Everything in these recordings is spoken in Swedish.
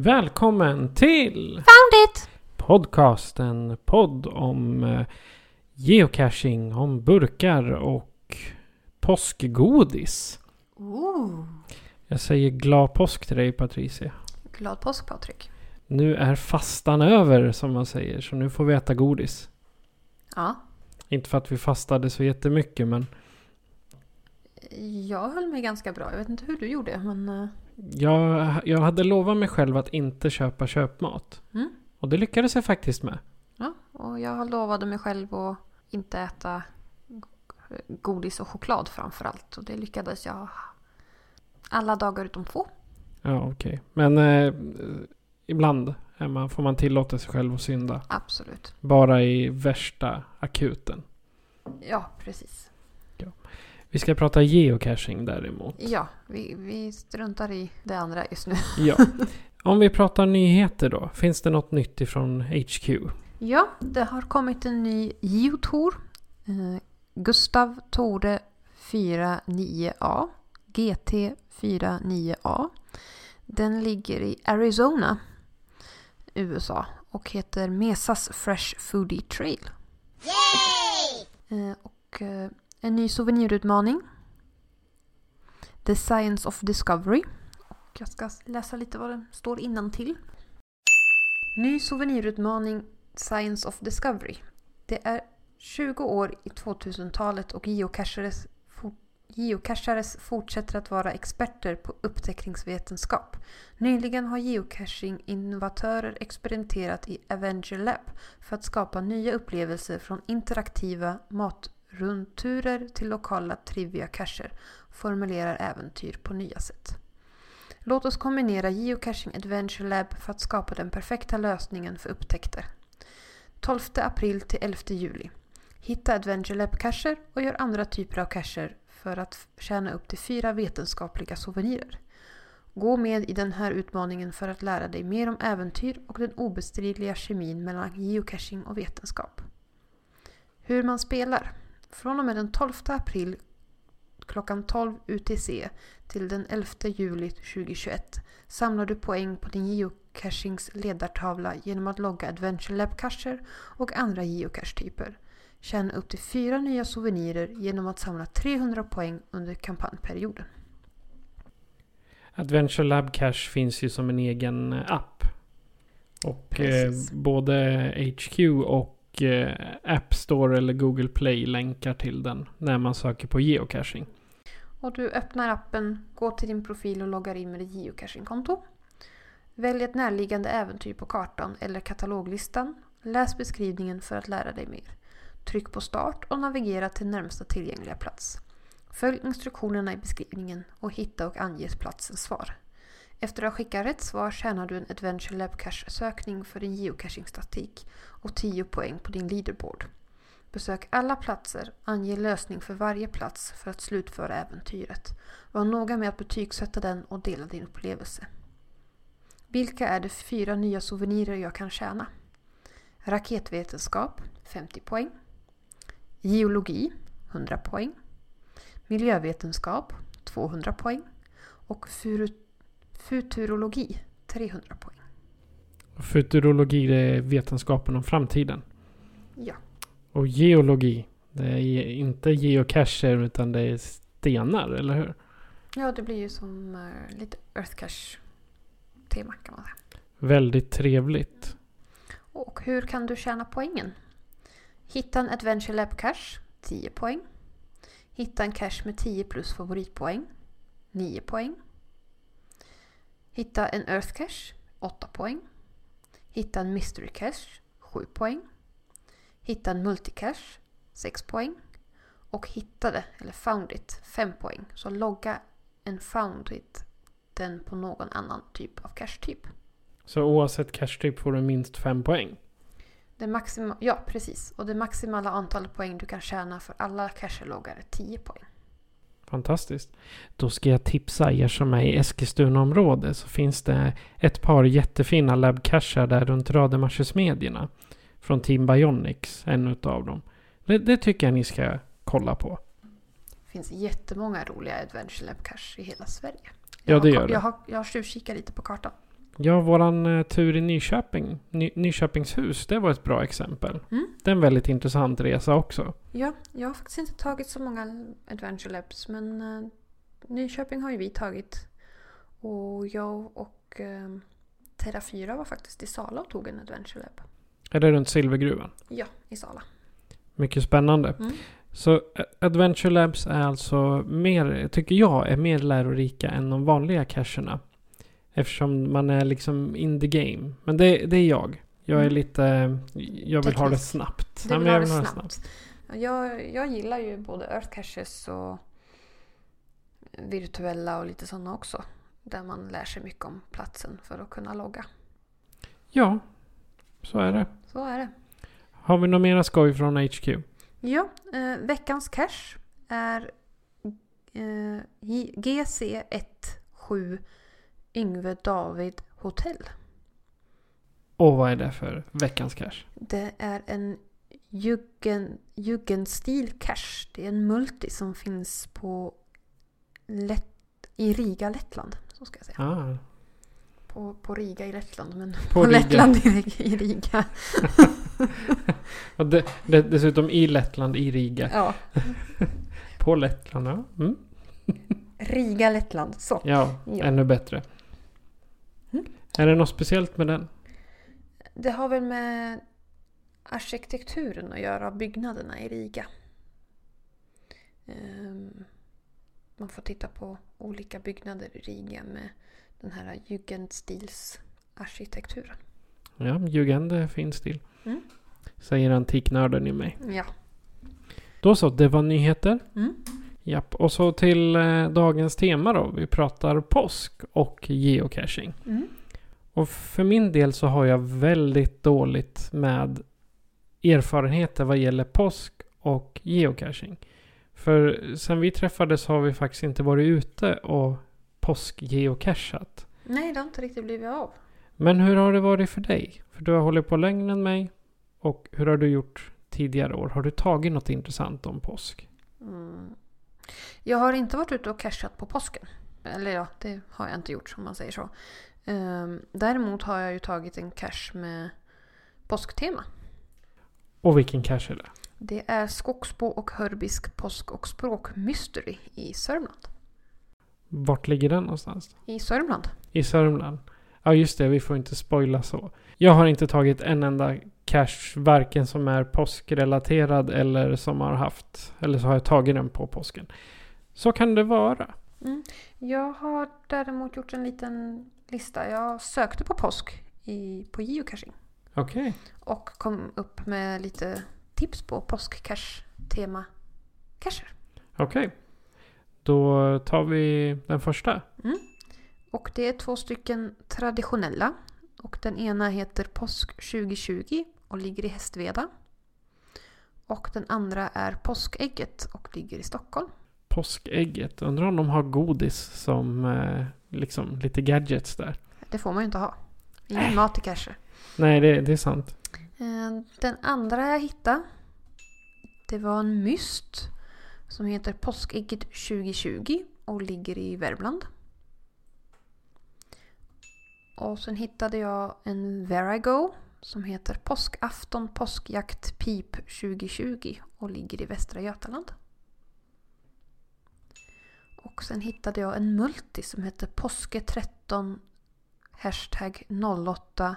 Välkommen till Found it! Podcast, en podd om eh, geocaching, om burkar och påskgodis. Ooh. Jag säger glad påsk till dig Patricia. Glad påsk Patrik. Nu är fastan över som man säger, så nu får vi äta godis. Ja. Inte för att vi fastade så jättemycket men Jag höll mig ganska bra. Jag vet inte hur du gjorde men... jag, jag hade lovat mig själv att inte köpa köpmat. Mm. Och det lyckades jag faktiskt med. Ja, och jag lovade mig själv att inte äta godis och choklad framför allt. Och det lyckades jag alla dagar utom två. Ja, okej. Men eh, ibland man, får man tillåta sig själv att synda. Absolut. Bara i värsta akuten. Ja, precis. Vi ska prata geocaching däremot. Ja, vi, vi struntar i det andra just nu. Ja. Om vi pratar nyheter då. Finns det något nytt ifrån HQ? Ja, det har kommit en ny Geotour. Eh, Gustav Tore 49A. GT 49A. Den ligger i Arizona, USA och heter Mesas Fresh Foodie Trail. Eh, och eh, en ny souvenirutmaning. The Science of Discovery. Och jag ska läsa lite vad det står innan till. Ny souvenirutmaning Science of Discovery. Det är 20 år i 2000-talet och geocachares, fo- geocachares fortsätter att vara experter på upptäckningsvetenskap. Nyligen har geocaching-innovatörer experimenterat i Avenger Lab för att skapa nya upplevelser från interaktiva Rundturer till lokala trivia-cacher, formulerar äventyr på nya sätt. Låt oss kombinera Geocaching Adventure Lab för att skapa den perfekta lösningen för upptäckter. 12 april till 11 juli. Hitta Adventure Lab-cacher och gör andra typer av cacher för att tjäna upp till fyra vetenskapliga souvenirer. Gå med i den här utmaningen för att lära dig mer om äventyr och den obestridliga kemin mellan geocaching och vetenskap. Hur man spelar. Från och med den 12 april klockan 12 UTC till den 11 juli 2021 samlar du poäng på din geocachings ledartavla genom att logga Adventure Lab-cacher och andra geocache-typer. Tjäna upp till fyra nya souvenirer genom att samla 300 poäng under kampanjperioden. Adventure Lab Cache finns ju som en egen app. Och eh, både HQ och Eh, App Store eller Google Play länkar till den när man söker på geocaching. Och du öppnar appen, går till din profil och loggar in med ditt geocaching-konto. Välj ett närliggande äventyr på kartan eller kataloglistan. Läs beskrivningen för att lära dig mer. Tryck på start och navigera till närmsta tillgängliga plats. Följ instruktionerna i beskrivningen och hitta och ange platsens svar. Efter att ha skickat rätt svar tjänar du en Adventure Lab Cache-sökning för din geocaching-statistik och 10 poäng på din leaderboard. Besök alla platser, ange lösning för varje plats för att slutföra äventyret. Var noga med att betygsätta den och dela din upplevelse. Vilka är de fyra nya souvenirer jag kan tjäna? Raketvetenskap 50 poäng. Geologi 100 poäng. Miljövetenskap 200 poäng. Och futurologi 300 poäng. Futurologi det är vetenskapen om framtiden. Ja, Och geologi det är inte geocacher utan det är stenar, eller hur? ja det blir ju som eh, lite Earthcache tema kan man säga. Väldigt trevligt. Och Hur kan du tjäna poängen? Hitta en Adventure Lab Cache, 10 poäng. Hitta en cache med 10 plus favoritpoäng, 9 poäng. Hitta en Earth Cache, 8 poäng. Hitta en Mystery Cache, 7 poäng. Hitta en Multicache, 6 poäng. Och hittade, eller found it, 5 poäng. Så logga en found it, den på någon annan typ av cache-typ. Så oavsett cache-typ får du minst fem poäng. Det maxima, ja, precis. Och det maximala antalet poäng du kan tjäna för alla cache-loggar är 10 poäng. Fantastiskt. Då ska jag tipsa er som är i Eskilstunaområdet så finns det ett par jättefina labcacher där runt Rademachersmedjorna. Från Team Bionics, en utav dem. Det, det tycker jag ni ska kolla på. Det finns jättemånga roliga Adventure Lab Cache i hela Sverige. Ja, Jag det har- gör det. Jag har, jag har tjuvkikat lite på kartan. Ja, våran eh, tur i Nyköping, Ny, Nyköpingshus, det var ett bra exempel. Mm. Det är en väldigt intressant resa också. Ja, jag har faktiskt inte tagit så många Adventure Labs men uh, Nyköping har ju vi tagit. Och jag och uh, Terra 4 var faktiskt i Sala och tog en Adventure Lab. Är det runt Silvergruvan? Ja, i Sala. Mycket spännande. Mm. Så eh, Adventure Labs är alltså mer, tycker jag, är mer lärorika än de vanliga cacherna. Eftersom man är liksom in the game. Men det, det är jag. Jag är Mm. lite... Jag vill ha det snabbt. Du vill ha jag det vill snabbt. Ja, Jag, jag gillar ju både Earth Caches och virtuella och lite sådana också. Där man lär sig mycket om platsen för att kunna logga. Ja, så är det. Så är det. Har vi något mera skoj från HQ? Ja, eh, veckans cache är eh, J- GC17 Yngve David Hotell. Och vad är det för veckans cache? Det är en Juggen, Juggenstil cache. Det är en multi som finns på Lätt, i Riga, Lettland. Så ska jag säga. Ah, På, på Riga i Lettland, men På på. Lettland i, i Riga. det, det, dessutom i Lettland, i Riga. Ja, På Lettland, ja. Mm. Riga, Lettland. Så. Ja, Ja. ännu bättre. Är det något speciellt med den? Det har väl med arkitekturen att göra, byggnaderna i Riga. Ehm, Man får titta på olika byggnader i Riga med den här Jugendstilsarkitekturen. Ja, Jugend är fin stil. Mm. Säger antiknörden i mig. Ja. Då så, det var nyheter. Mm. Japp, och så till eh, dagens tema då. Vi pratar påsk och geocaching. Mm. Och för min del så har jag väldigt dåligt med erfarenheter vad gäller påsk och geocaching. För sen vi träffades har vi faktiskt inte varit ute och påskgeocachat. Nej, det har inte riktigt blivit av. Men hur har det varit för dig? För du har hållit på längre än mig. Och hur har du gjort tidigare år? Har du tagit något intressant om påsk? Mm. Jag har inte varit ute och cashat på påsken. Eller ja, det har jag inte gjort om man säger så. Ehm, Däremot har jag ju tagit en cache med påsktema. Och vilken cache är det? Det är Skogsbo och Hörbisk påsk och språkmystery i Sörmland. Vart ligger den någonstans? I Sörmland? I Sörmland. Ja just det, vi får inte spoila så. Jag har inte tagit en enda cache, varken som är påskrelaterad eller som har haft, eller så har jag tagit den på påsken. Så kan det vara. Mm. Jag har däremot gjort en liten lista. Jag sökte på påsk i, på geocaching. Okej. Och kom upp med lite tips på påskcache-tema cacher. Okej. Då tar vi den första. Och det är två stycken traditionella. Och den ena heter Påsk 2020 och ligger i Hästveda. Och den andra är Påskägget och ligger i Stockholm. Påskägget. Undrar om de har godis som eh, liksom lite gadgets där. Det får man ju inte ha. Ingen mat i cacher. Nej, det, det är sant. Eh, Den andra jag hittade det var en myst som heter Påskägget 2020 och ligger i Värmland. Och sen hittade jag en Verigo som heter Påskafton påskjakt pip 2020 och ligger i Västra Götaland. Och sen hittade jag en multi som heter Påske 13 hashtag 08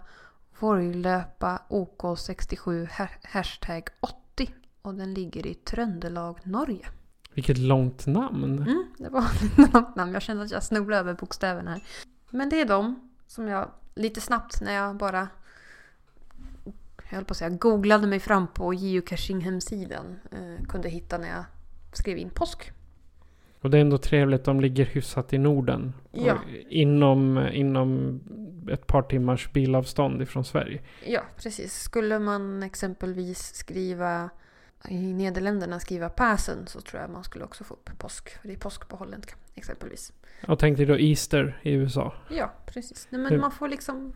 Vorglöpa OK67 ha- hashtag 80 och den ligger i Tröndelag, Norge. Vilket långt namn. Mm, det var ett långt namn. Jag kände att jag snubblade över bokstäverna här. Men det är de som jag lite snabbt när jag bara jag höll på att säga, googlade mig fram på geocaching-hemsidan eh, kunde hitta när jag skrev in påsk. Och det är ändå trevligt. De ligger hyfsat i Norden. Ja. Inom, inom ett par timmars bilavstånd ifrån Sverige. Ja, precis. Skulle man exempelvis skriva i Nederländerna skriva Pasen så tror jag man skulle också få upp påsk. För det är påsk på holländska exempelvis. Och tänk dig då Easter i USA. Ja, precis. Nej, men man får liksom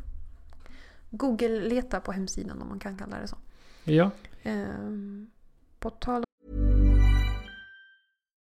Google-leta på hemsidan om man kan kalla det så. Ja. Ehm, på tal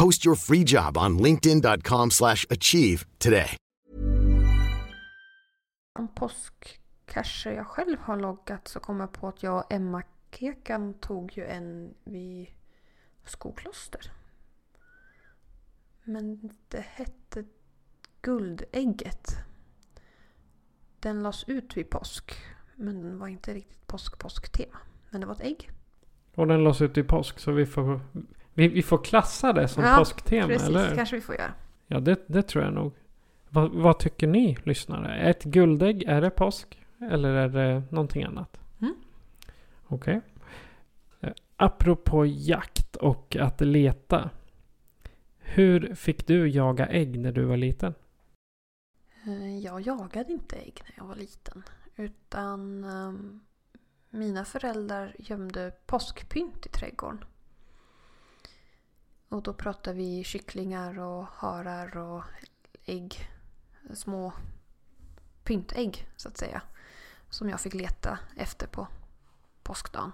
Post your free job on linkedin.com/achieve slash achieve today. om påskcacher jag själv har loggat så kom jag på att jag och Emma Kekan tog ju en vid Skokloster. Men det hette Guldägget. Den lades ut vid påsk. Men den var inte riktigt påsk-påsk-tema. Men det var ett ägg. Och den lades ut i påsk. Så vi får, vi, vi får klassa det som Ja, påsktema. Precis, eller? kanske vi får göra. Ja, det, det tror jag nog. Vad, vad tycker ni lyssnare? Ett guldägg, är det påsk? Eller är det någonting annat? Mm. Okej. Eh, Apropå jakt och att leta. Hur fick du jaga ägg när du var liten? Eh, Jag jagade inte ägg när jag var liten. Utan ehm, mina föräldrar gömde påskpynt i trädgården. Och då pratar vi kycklingar och harar och ägg. Små pyntägg så att säga. Som jag fick leta efter på påskdagen.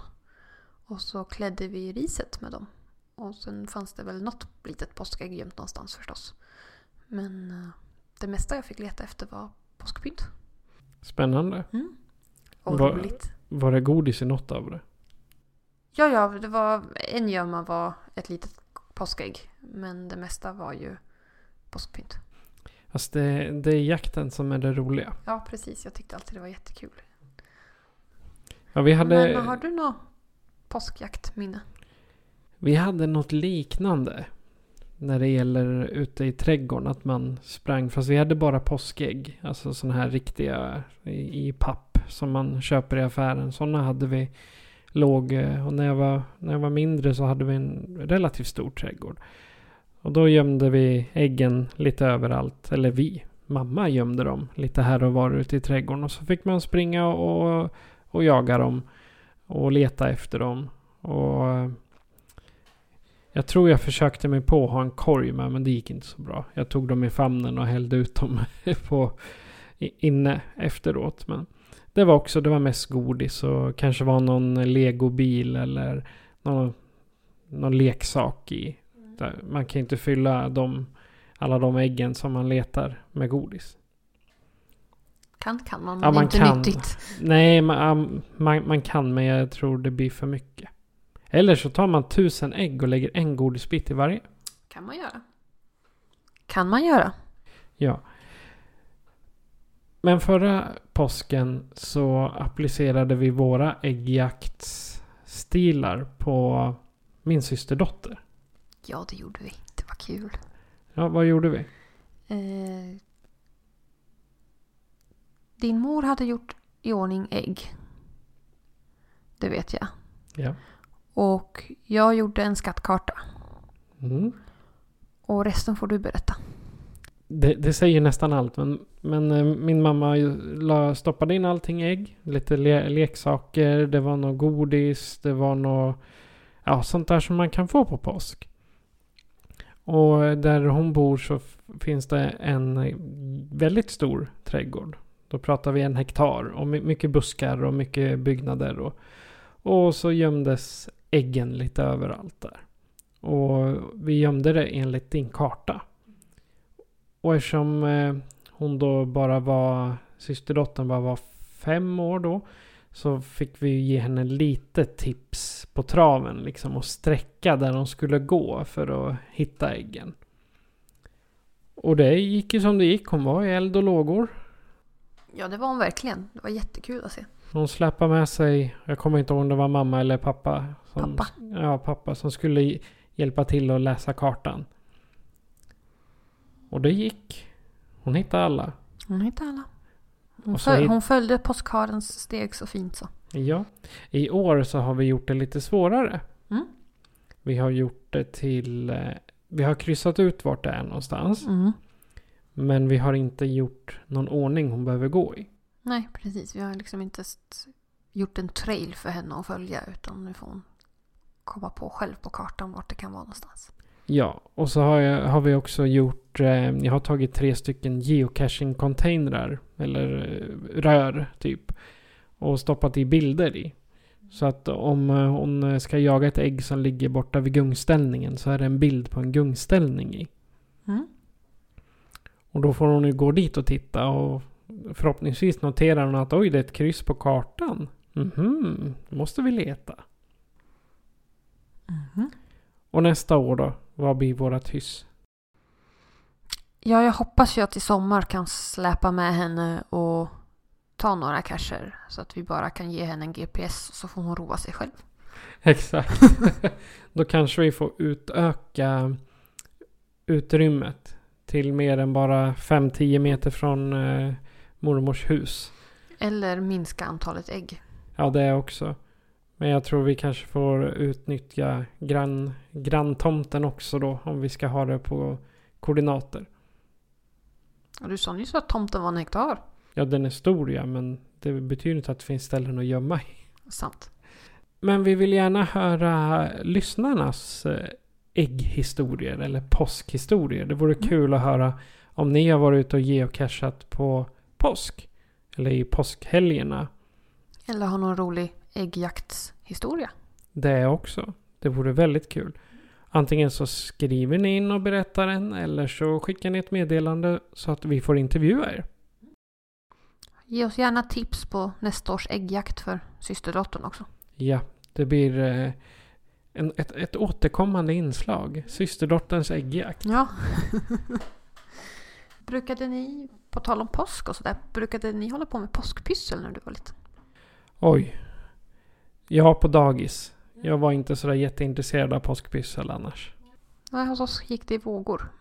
Och så klädde vi riset med dem. Och sen fanns det väl något litet påskägg gömt någonstans förstås. Men eh, det mesta jag fick leta efter var påskpynt. Spännande. Och Vad- roligt. Var det godis i något av det? Ja, ja, det var en gömma var ett litet påskägg. Men det mesta var ju påskpynt. Alltså det, det är jakten som är det roliga. Ja, precis. Jag tyckte alltid det var jättekul. Ja, vi hade... Men har du något påskjaktminne? Vi hade något liknande. När det gäller ute i trädgården. Att man sprang. Fast vi hade bara påskägg. Alltså sådana här riktiga i, i papp. Som man köper i affären. Sådana hade vi. Låg. Eh, och när jag, var, när jag var mindre så hade vi en relativt stor trädgård. Och då gömde vi äggen lite överallt. Eller vi. Mamma gömde dem lite här och var ute i trädgården. Och så fick man springa och, och jaga dem. Och leta efter dem. Och eh, jag tror jag försökte mig på att ha en korg med men det gick inte så bra. Jag tog dem i famnen och hällde ut dem på, inne efteråt. Men det var också, det var mest godis och kanske var någon legobil eller någon, någon leksak i. Där Man kan inte fylla de, alla de äggen som man letar med godis. Kan kan man, men Ja, man inte kan. nyttigt. Nej, man, man, man kan men jag tror det blir för mycket. Eller så tar man tusen ägg och lägger en godisbit i varje. Kan man göra. Kan man göra. Ja. Men förra påsken så applicerade vi våra äggjaktsstilar på min systerdotter. Ja, det gjorde vi. Det var kul. Ja, vad gjorde vi? Eh, din mor hade gjort i ordning ägg. Det vet jag. Ja. Och jag gjorde en skattkarta. Mm. Och resten får du berätta. Det, det säger nästan allt. Men, men eh, min mamma la, stoppade in allting i ägg. Lite le, leksaker. Det var något godis. Det var något... Ja, sånt där som man kan få på påsk. Och där hon bor så finns det en väldigt stor trädgård. Då pratar vi en hektar och mycket buskar och mycket byggnader. Och, och så gömdes äggen lite överallt där. Och vi gömde det enligt din karta. Och eftersom eh, hon då bara var, systerdottern bara var fem år då. Så fick vi ge henne lite tips på traven liksom och sträcka där de skulle gå för att hitta äggen. Och det gick ju som det gick. Hon var i eld och lågor. Ja, det var hon verkligen. Det var jättekul att se. Hon släpade med sig, jag kommer inte ihåg om det var mamma eller pappa. Som, Pappa. Ja, pappa som skulle hjälpa till att läsa kartan. Och det gick. Hon hittade alla. Hon hittade alla. Hon, föl- hon följde påskkarens steg så fint så. Ja. I år så har vi gjort det lite svårare. Mm. Vi har gjort det till... eh, Vi har kryssat ut vart det är någonstans. Mm. Men vi har inte gjort någon ordning hon behöver gå i. Nej, precis. Vi har liksom inte gjort en trail för henne att följa utan nu får hon komma på själv på kartan vart det kan vara någonstans. Ja, och så har, jag, har vi också gjort... Eh, jag har tagit tre stycken geocaching-containrar. Eller eh, rör, typ. Och stoppat i bilder i. Så att om eh, hon ska jaga ett ägg som ligger borta vid gungställningen så är det en bild på en gungställning i. Mm. Och då får hon ju gå dit och titta och förhoppningsvis noterar hon att oj, det är ett kryss på kartan. Mhm, måste vi leta. Mhm. Och nästa år då? Vad blir vårat hyss? Ja, jag hoppas ju att i sommar kan släpa med henne och ta några cacher så att vi bara kan ge henne en GPS så får hon roa sig själv. Exakt. Då kanske vi får utöka utrymmet till mer än bara 5-10 meter från eh, mormors hus. Eller minska antalet ägg. Ja, det också. Men jag tror vi kanske får utnyttja grann, granntomten också då. Om vi ska ha det på koordinater. Du sa nyss att tomten var en hektar. Ja, den är stor ja, men det betyder inte att det finns ställen att gömma i. Sant. Men vi vill gärna höra lyssnarnas eh, ägghistorier eller påskhistorier. Det vore kul att höra om ni har varit ute och geocachat på påsk. Eller i påskhelgerna. Eller ha någon rolig äggjaktshistoria. Det också. Det vore väldigt kul. Antingen så skriver ni in och berättar den eller så skickar ni ett meddelande så att vi får intervjua er. Ge oss gärna tips på nästa års äggjakt för systerdottern också. Ja, det blir eh, en, ett, ett återkommande inslag. Systerdotterns äggjakt. Ja. brukade ni, på tal om påsk och sådär, brukade ni hålla på med påskpyssel när du var liten? Oj. Ja, på dagis. Jag var inte sådär jätteintresserad av påskpyssel annars. Nej, hos oss gick det i vågor.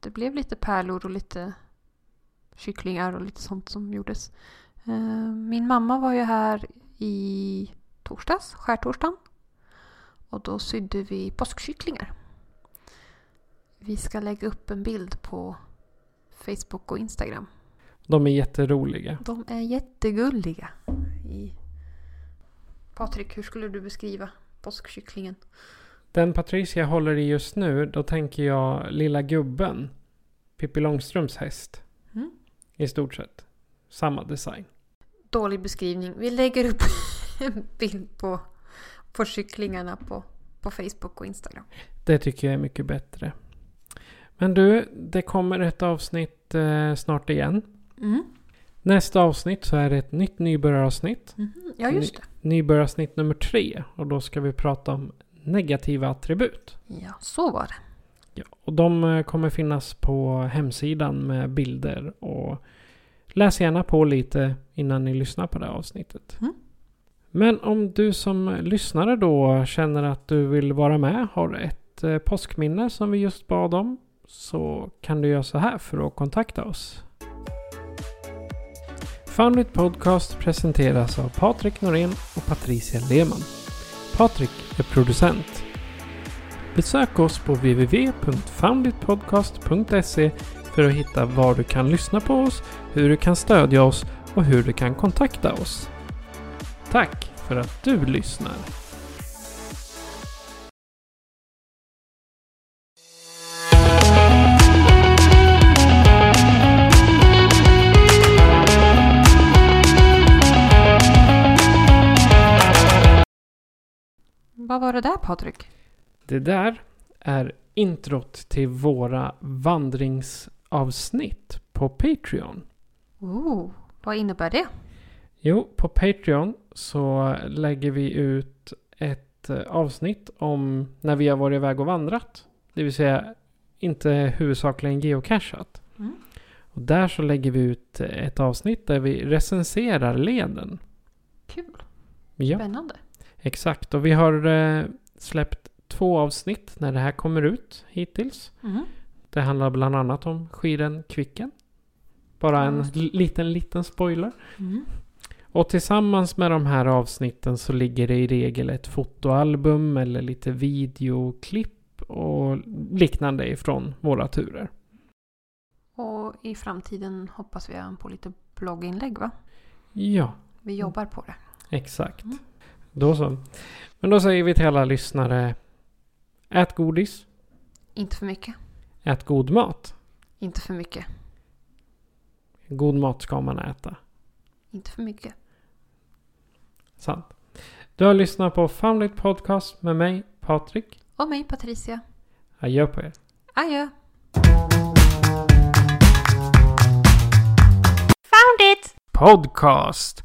Det blev lite pärlor och lite kycklingar och lite sånt som gjordes. Eh, Min mamma var ju här i torsdags, skärtorsdagen. Och då sydde vi påskkycklingar. Vi ska lägga upp en bild på Facebook och Instagram. De är jätteroliga. De är jättegulliga. Patrik, hur skulle du beskriva påskkycklingen? Den Patricia håller i just nu, då tänker jag Lilla Gubben. Pippi Långstrumps häst. Mm. I stort sett. Samma design. Dålig beskrivning. Vi lägger upp en bild på, på kycklingarna på, på Facebook och Instagram. Det tycker jag är mycket bättre. Men du, det kommer ett avsnitt eh, snart igen. Mm. Nästa avsnitt så är det ett nytt nybörjaravsnitt. Mhm. Ja, just det. Nybörjaravsnitt nummer tre. Och då ska vi prata om negativa attribut. Ja, så var det. Ja, och de eh, kommer finnas på hemsidan med bilder. Och läs gärna på lite innan ni lyssnar på det här avsnittet. Mm. Men om du som lyssnare då känner att du vill vara med, har ett eh, påskminne som vi just bad om, så kan du göra så här för att kontakta oss. Foundit Podcast presenteras av Patrik Norén och Patricia Lehmann. Patrik är producent. Besök oss på www.founditpodcast.se för att hitta var du kan lyssna på oss, hur du kan stödja oss och hur du kan kontakta oss. Tack för att du lyssnar! Vad var det där Patrik? Det där är introt till våra vandringsavsnitt på Patreon. Oh, vad innebär det? Jo, på Patreon så lägger vi ut ett eh, avsnitt om när vi har varit iväg och vandrat. Det vill säga inte huvudsakligen geocachat. Mm. Och där så lägger vi ut ett avsnitt där vi recenserar leden. Kul. Ja, Spännande. Exakt. Och vi har eh, släppt två avsnitt när det här kommer ut hittills. Mm. Det handlar bland annat om skiden Kvicken. Bara en liten, liten spoiler. Mm. Och tillsammans med de här avsnitten så ligger det i regel ett fotoalbum eller lite videoklipp och liknande ifrån våra turer. Och i framtiden hoppas vi även på lite blogginlägg va? Ja, Vi jobbar på det. exakt. Mm. Då så. Men då säger vi till alla lyssnare. Ät godis. Inte för mycket. Ät god mat. Inte för mycket. God mat ska man äta. Inte för mycket. Sant. Du har lyssnat på Foundit Podcast med mig, Patrik. Och mig Patricia. Adjö på er. Adjö. Podcast!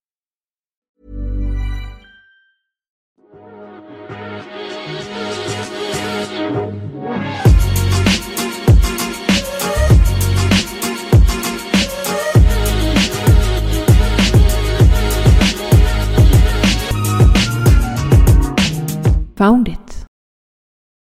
found it.